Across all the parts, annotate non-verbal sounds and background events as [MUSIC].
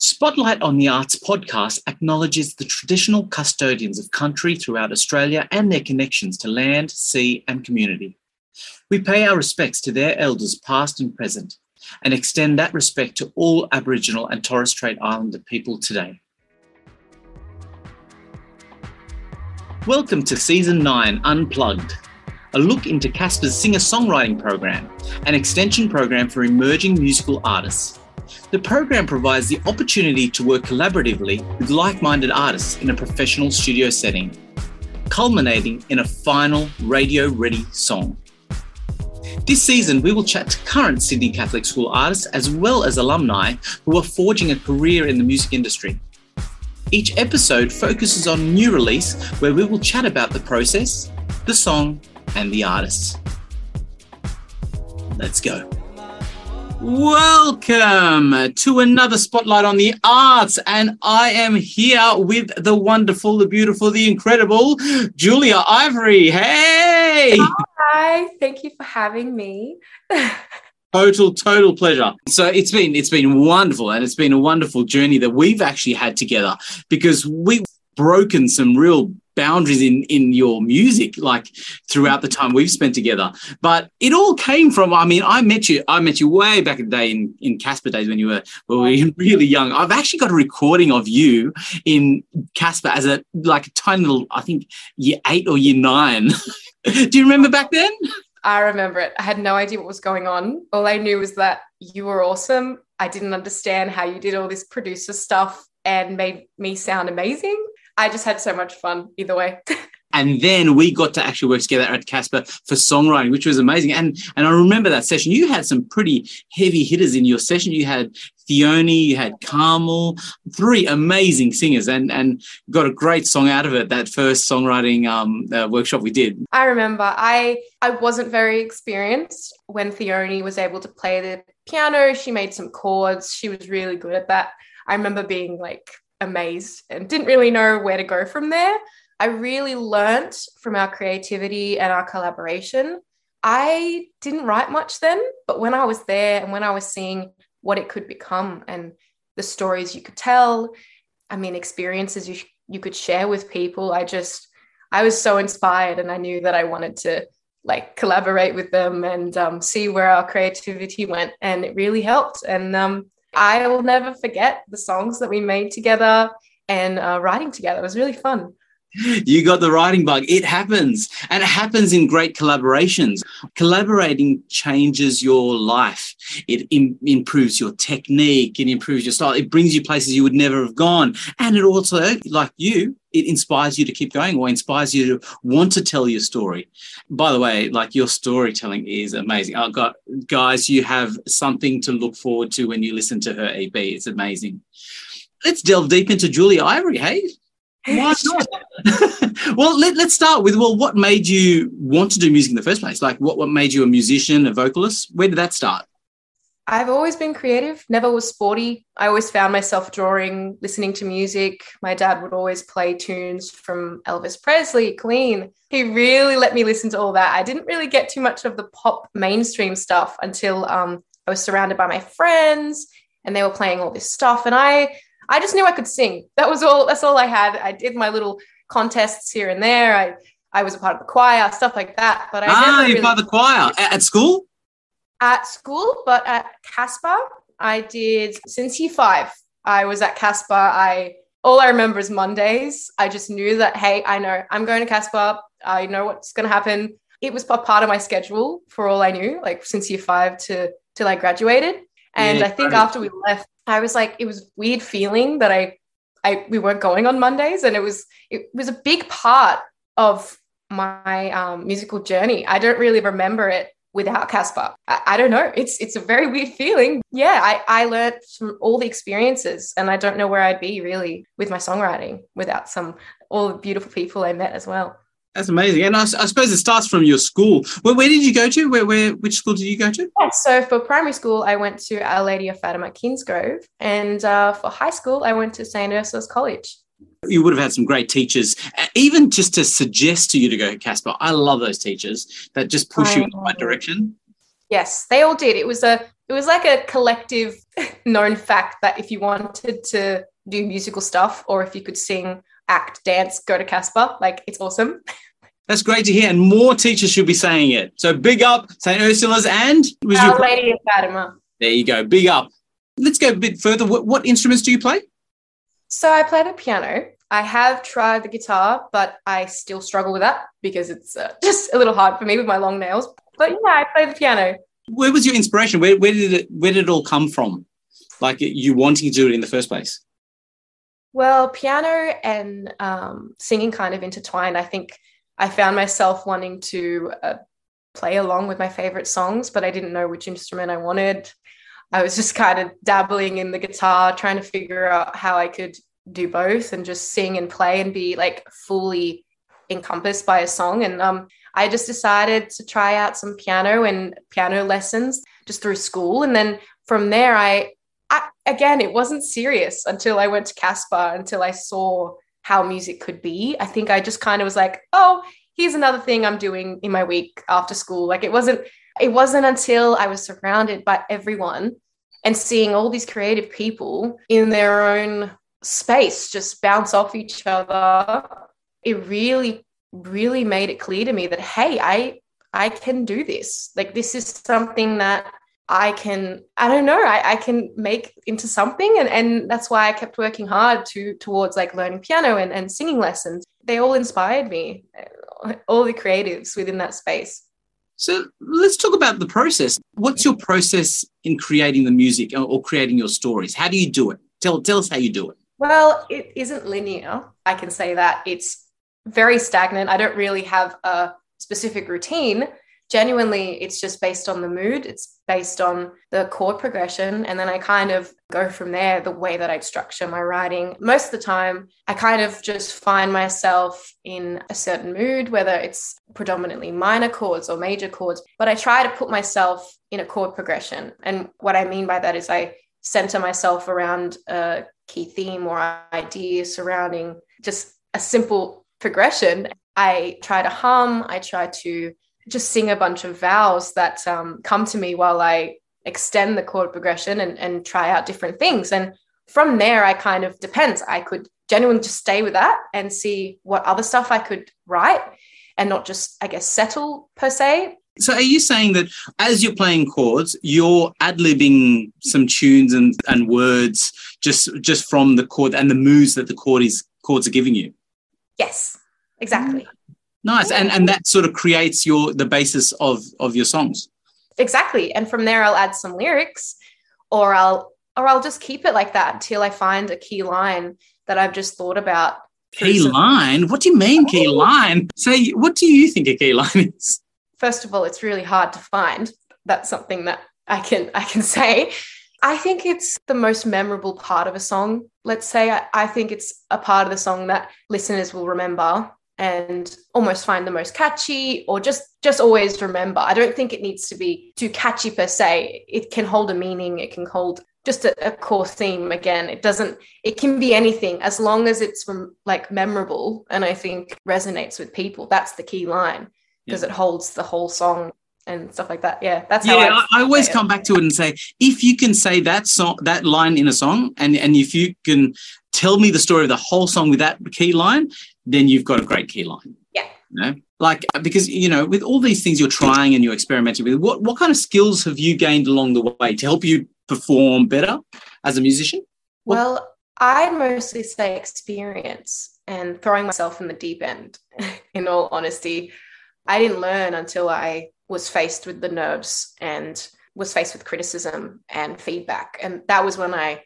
Spotlight on the Arts podcast acknowledges the traditional custodians of country throughout Australia and their connections to land, sea, and community. We pay our respects to their elders, past and present, and extend that respect to all Aboriginal and Torres Strait Islander people today. Welcome to Season 9 Unplugged, a look into CaSPA's singer songwriting program, an extension program for emerging musical artists. The program provides the opportunity to work collaboratively with like minded artists in a professional studio setting, culminating in a final radio ready song. This season, we will chat to current Sydney Catholic School artists as well as alumni who are forging a career in the music industry. Each episode focuses on a new release, where we will chat about the process, the song, and the artists. Let's go. Welcome to another spotlight on the arts, and I am here with the wonderful, the beautiful, the incredible Julia Ivory. Hey! Hi, thank you for having me. [LAUGHS] total total pleasure so it's been it's been wonderful and it's been a wonderful journey that we've actually had together because we've broken some real boundaries in in your music like throughout the time we've spent together but it all came from i mean i met you i met you way back in the day in in CaSPA days when you were, when we were [LAUGHS] really young i've actually got a recording of you in CaSPA as a like a tiny little i think year eight or year nine [LAUGHS] do you remember back then I remember it. I had no idea what was going on. All I knew was that you were awesome. I didn't understand how you did all this producer stuff and made me sound amazing. I just had so much fun either way. [LAUGHS] and then we got to actually work together at CaSPA for songwriting, which was amazing. And and I remember that session. You had some pretty heavy hitters in your session. You had Theone, you had Carmel, three amazing singers, and and got a great song out of it. That first songwriting um, uh, workshop we did. I remember. I I wasn't very experienced when Theone was able to play the piano. She made some chords. She was really good at that. I remember being like amazed and didn't really know where to go from there. I really learnt from our creativity and our collaboration. I didn't write much then, but when I was there and when I was seeing what it could become and the stories you could tell, I mean, experiences you, you could share with people, I just, I was so inspired and I knew that I wanted to like collaborate with them and um, see where our creativity went. And it really helped. And um, I will never forget the songs that we made together and uh, writing together. It was really fun. [LAUGHS] You got the writing bug. It happens. And it happens in great collaborations. Collaborating changes your life. It Im- improves your technique. It improves your style. It brings you places you would never have gone. And it also, like you, it inspires you to keep going or inspires you to want to tell your story. By the way, like your storytelling is amazing. Oh, I've got guys, you have something to look forward to when you listen to her EP. It's amazing. Let's delve deep into Julia Ivory, hey? Why not? [LAUGHS] well, let, us start with well, what made you want to do music in the first place? Like, what, what made you a musician, a vocalist? Where did that start? I've always been creative, never was sporty. I always found myself drawing, listening to music. My dad would always play tunes from Elvis Presley, Queen. He really let me listen to all that. I didn't really get too much of the pop mainstream stuff until um, I was surrounded by my friends and they were playing all this stuff. And I, I just knew I could sing. That was all. That's all I had. I did my little contests here and there. I, I was a part of the choir, stuff like that. But I ah, you're really- part of the choir at school at school, but at CaSPA, I did since year five. I was at CaSPA. I all I remember is Mondays. I just knew that hey, I know I'm going to CaSPA. I know what's going to happen. It was part of my schedule for all I knew, like since year five to till I graduated. And yeah, I think right. after we left, I was like, it was weird feeling that I, I we weren't going on Mondays, and it was it was a big part of my um, musical journey. I don't really remember it without CaSPA. I, I, don't know. It's it's a very weird feeling. Yeah, I, I learned from all the experiences and I don't know where I'd be really with my songwriting without some all the beautiful people I met as well. That's amazing. And I, I suppose it starts from your school. Where, where did you go to? Where, where which school did you go to? Yeah, so for primary school, I went to Our Lady of Fatima Kingsgrove. And uh, for high school, I went to St. Ursula's College. You would have had some great teachers, even just to suggest to you to go to CaSPA. I love those teachers that just push you in the right direction. Yes, they all did. It was a it was like a collective [LAUGHS] known fact that if you wanted to do musical stuff or if you could sing, act, dance, go to CaSPA, Like it's awesome. [LAUGHS] That's great to hear, and more teachers should be saying it. So big up, St. Ursula's, and Our your... Lady of Fatima. There you go, big up. Let's go a bit further. What, what instruments do you play? So I play the piano. I have tried the guitar, but I still struggle with that because it's uh, [LAUGHS] just a little hard for me with my long nails. But yeah, I play the piano. Where was your inspiration? Where, where did it where did it all come from? Like you wanting to do it in the first place? Well, piano and um, singing kind of intertwined. I think I found myself wanting to uh, play along with my favorite songs, but I didn't know which instrument I wanted. I was just kind of dabbling in the guitar, trying to figure out how I could do both and just sing and play and be like fully encompassed by a song. And um, I just decided to try out some piano and piano lessons just through school. And then from there, I, I again, it wasn't serious until I went to CaSPA, until I saw how music could be. I think I just kind of was like, oh, here's another thing I'm doing in my week after school. Like it wasn't it wasn't until I was surrounded by everyone and seeing all these creative people in their own space just bounce off each other. It really, really made it clear to me that, hey, I I can do this. Like this is something that I can, I don't know, I, I can make into something. And, and that's why I kept working hard to towards like learning piano and, and singing lessons. They all inspired me, uh, all the creatives within that space. So let's talk about the process. What's your process in creating the music or creating your stories? How do you do it? Tell, tell us how you do it. Well, it isn't linear. I can say that it's very stagnant. I don't really have a specific routine genuinely it's just based on the mood it's based on the chord progression and then i kind of go from there the way that i structure my writing. Most of the time i kind of just find myself in a certain mood whether it's predominantly minor chords or major chords but i try to put myself in a chord progression. And what i mean by that is i center myself around a key theme or idea surrounding just a simple progression. I try to hum i try to just sing a bunch of vowels that um, come to me while I extend the chord progression and, and try out different things. And from there, I kind of depends. I could genuinely just stay with that and see what other stuff I could write and not just, I guess, settle per se. So are you saying that as you're playing chords, you're ad-libbing some tunes and, and words just just from the chord and the moods that the chord is chords are giving you? Yes, exactly. Nice. And and that sort of creates your the basis of of your songs. Exactly. And from there I'll add some lyrics or I'll or I'll just keep it like that until I find a key line that I've just thought about. Key some- line? What do you mean key line? Say what do you think a key line is? First of all, it's really hard to find. That's something that I can I can say. I think it's the most memorable part of a song. Let's say I, I, think it's a part of the song that listeners will remember and almost find the most catchy or just just always remember. I don't think it needs to be too catchy per se. It can hold a meaning. It can hold just a, a core theme. Again it doesn't it can be anything as long as it's from like memorable and i think resonates with people. That's the key line because yeah. it holds the whole song and stuff like that. Yeah, that's yeah. I, I, always come it. back to it and say, if you can say that song, that line in a song, and and if you can tell me the story of the whole song with that key line, then you've got a great key line. Yeah. You know? Like because you know, with all these things you're trying and you're experimenting with, what what kind of skills have you gained along the way to help you perform better as a musician? Well, I mostly say experience and throwing myself in the deep end, [LAUGHS] in all honesty. I didn't learn until I was faced with the nerves and was faced with criticism and feedback. And that was when I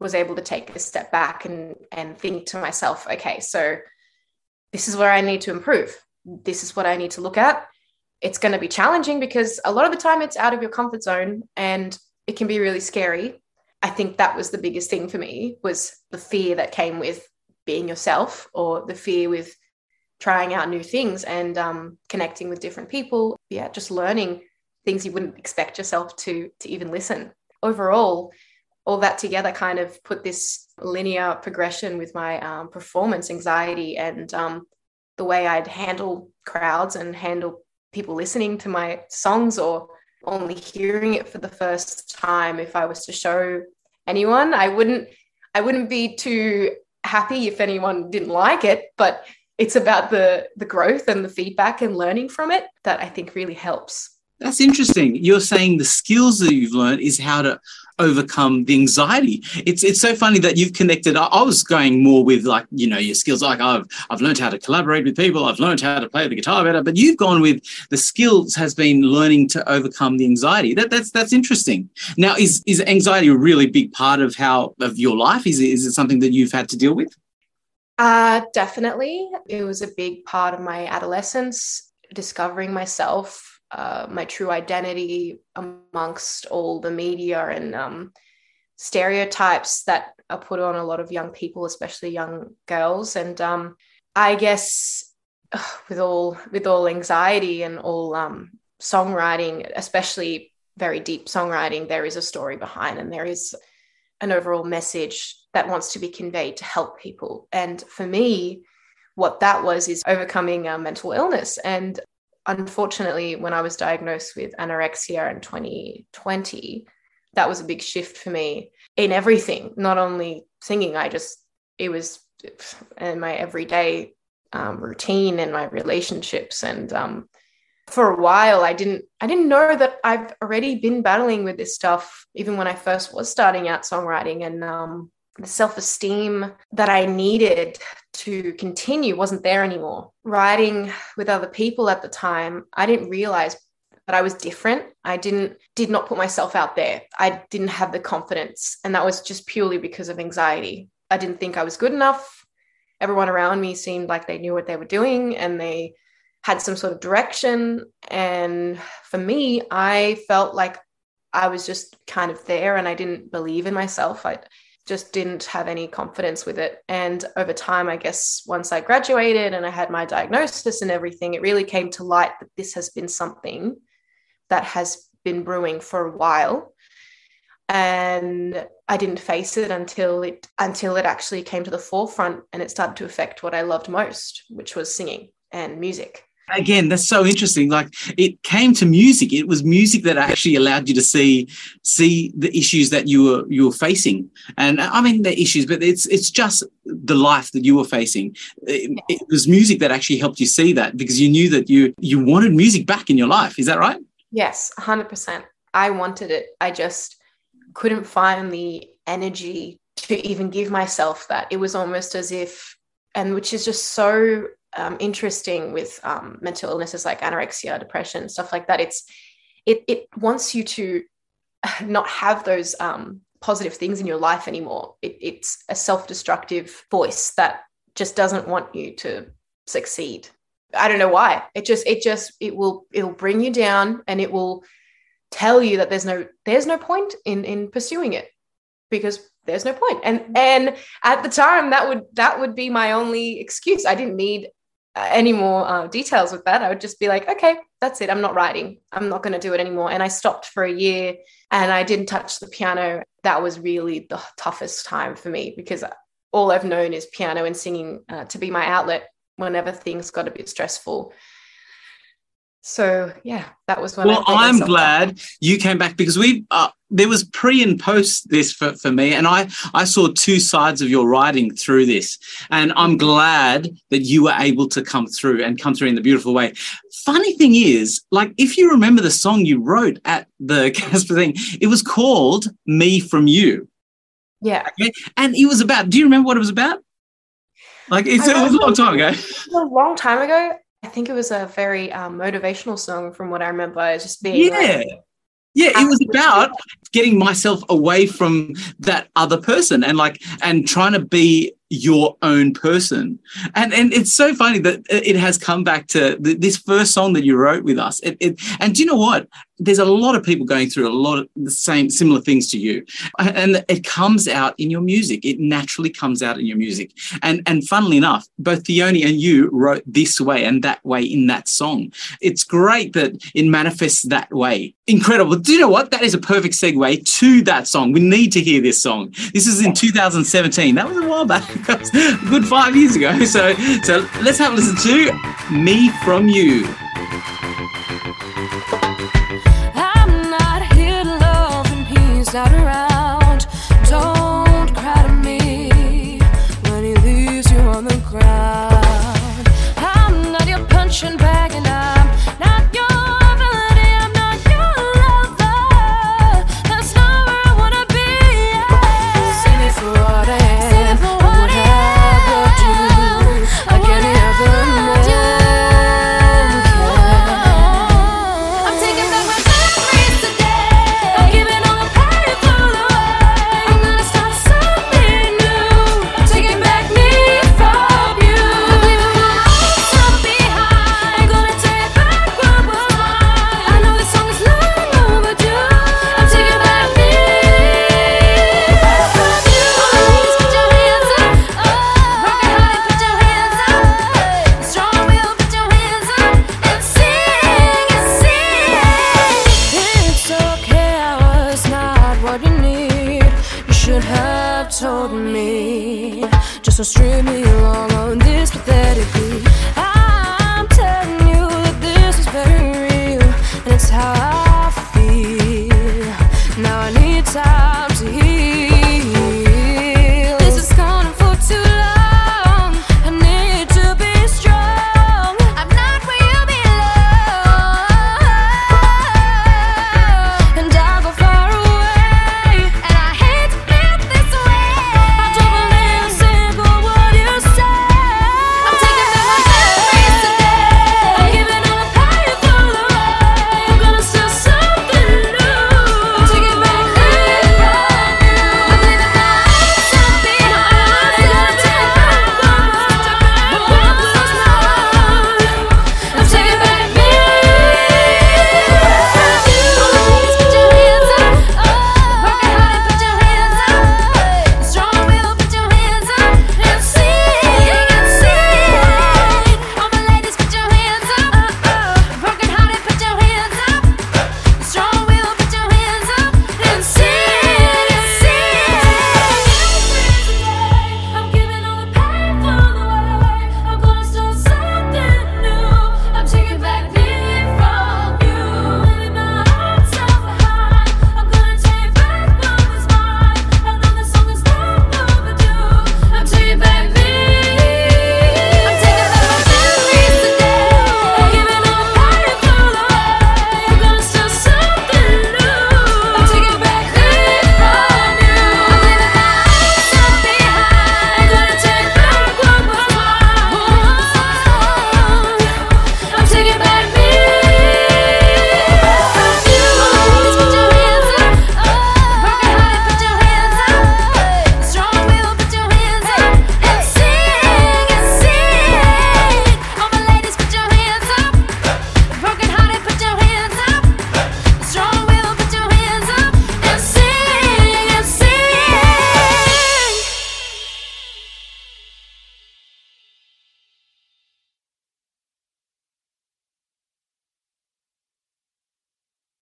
was able to take a step back and and think to myself, okay, so this is where I need to improve. This is what I need to look at. It's going to be challenging because a lot of the time it's out of your comfort zone and it can be really scary. I think that was the biggest thing for me was the fear that came with being yourself or the fear with trying out new things and um, connecting with different people. Yeah, just learning things you wouldn't expect yourself to to even listen. Overall, all that together kind of put this linear progression with my um, performance anxiety and um, the way I'd handle crowds and handle people listening to my songs or only hearing it for the first time if I was to show anyone. I wouldn't I wouldn't be too happy if anyone didn't like it, but it's about the the growth and the feedback and learning from it that I think really helps. That's interesting. You're saying the skills that you've learned is how to overcome the anxiety. It's it's so funny that you've connected. I, I, was going more with like you know your skills. Like I've I've learned how to collaborate with people. I've learned how to play the guitar better. But you've gone with the skills has been learning to overcome the anxiety. That that's that's interesting. Now is is anxiety a really big part of how of your life? Is is it something that you've had to deal with? Uh, definitely. It was a big part of my adolescence, discovering myself, uh, my true identity amongst all the media and um, stereotypes that are put on a lot of young people, especially young girls. And um, I guess with all with all anxiety and all um, songwriting, especially very deep songwriting, there is a story behind, and there is an overall message that wants to be conveyed to help people. And for me, what that was is overcoming a mental illness and unfortunately, when I was diagnosed with anorexia in 2020, that was a big shift for me in everything, not only singing, I just, it was in my everyday um, routine and my relationships. And um, for a while, I didn't, I didn't know that I've already been battling with this stuff, even when I first was starting out songwriting. And um, the self esteem that I needed to continue wasn't there anymore. Writing with other people at the time, I didn't realize that I was different. I didn't did not put myself out there. I didn't have the confidence, and that was just purely because of anxiety. I didn't think I was good enough. Everyone around me seemed like they knew what they were doing and they had some sort of direction. And for me, I felt like I was just kind of there and I didn't believe in myself. I just didn't have any confidence with it. And over time, I guess once I graduated and I had my diagnosis and everything, it really came to light that this has been something that has been brewing for a while. And I didn't face it until it until it actually came to the forefront and it started to affect what I loved most, which was singing and music again that's so interesting. Like it came to music. It was music that actually allowed you to see see the issues that you were you were facing. And i mean the issues but it's it's just the life that you were facing. It, it was music that actually helped you see that because you knew that you you wanted music back in your life. Is that right? Yes 100% i wanted it. I just couldn't find the energy to even give myself that. It was almost as if and which is just so um, interesting with um, mental illnesses like anorexia, depression, stuff like that. It's it it wants you to [LAUGHS] not have those um, positive things in your life anymore. It, it's a self-destructive voice that just doesn't want you to succeed. I don't know why. It just it just it will it'll bring you down and it will tell you that there's no there's no point in in pursuing it because there's no point and and at the time that would that would be my only excuse i didn't need any more uh, details with that, I would just be like, okay, that's it. I'm not writing. I'm not going to do it anymore. And I stopped for a year and I didn't touch the piano. That was really the toughest time for me because all I've known is piano and singing uh, to be my outlet whenever things got a bit stressful. So yeah, that was when. Well, I'm glad you came back because we uh, there was pre and post this for, for me, and I I saw two sides of your writing through this, and I'm glad that you were able to come through and come through in the beautiful way. Funny thing is, like if you remember the song you wrote at the [LAUGHS] CaSPA thing, it was called "Me from You." Yeah, okay? and it was about. Do you remember what it was about? Like it was [LAUGHS] a long time ago. A long time ago. I think it was a very um, motivational song from what I remember. Just being yeah. Like, yeah, it was about getting myself away from that other person and like and trying to be your own person. And and it's so funny that it has come back to this first song that you wrote with us. It, it, and do you know what? there's a lot of people going through a lot of the same similar things to you. And it comes out in your music. It naturally comes out in your music. And and funnily enough both Theoni and you wrote this way and that way in that song. It's great that it manifests that way. Incredible. Do you know what? That is a perfect segue to that song. We need to hear this song. This is in 2017 that was a while back [LAUGHS] [LAUGHS] good five years ago. [LAUGHS] So, so let's have a listen to Me From You. I'm not here, love, and he's not around.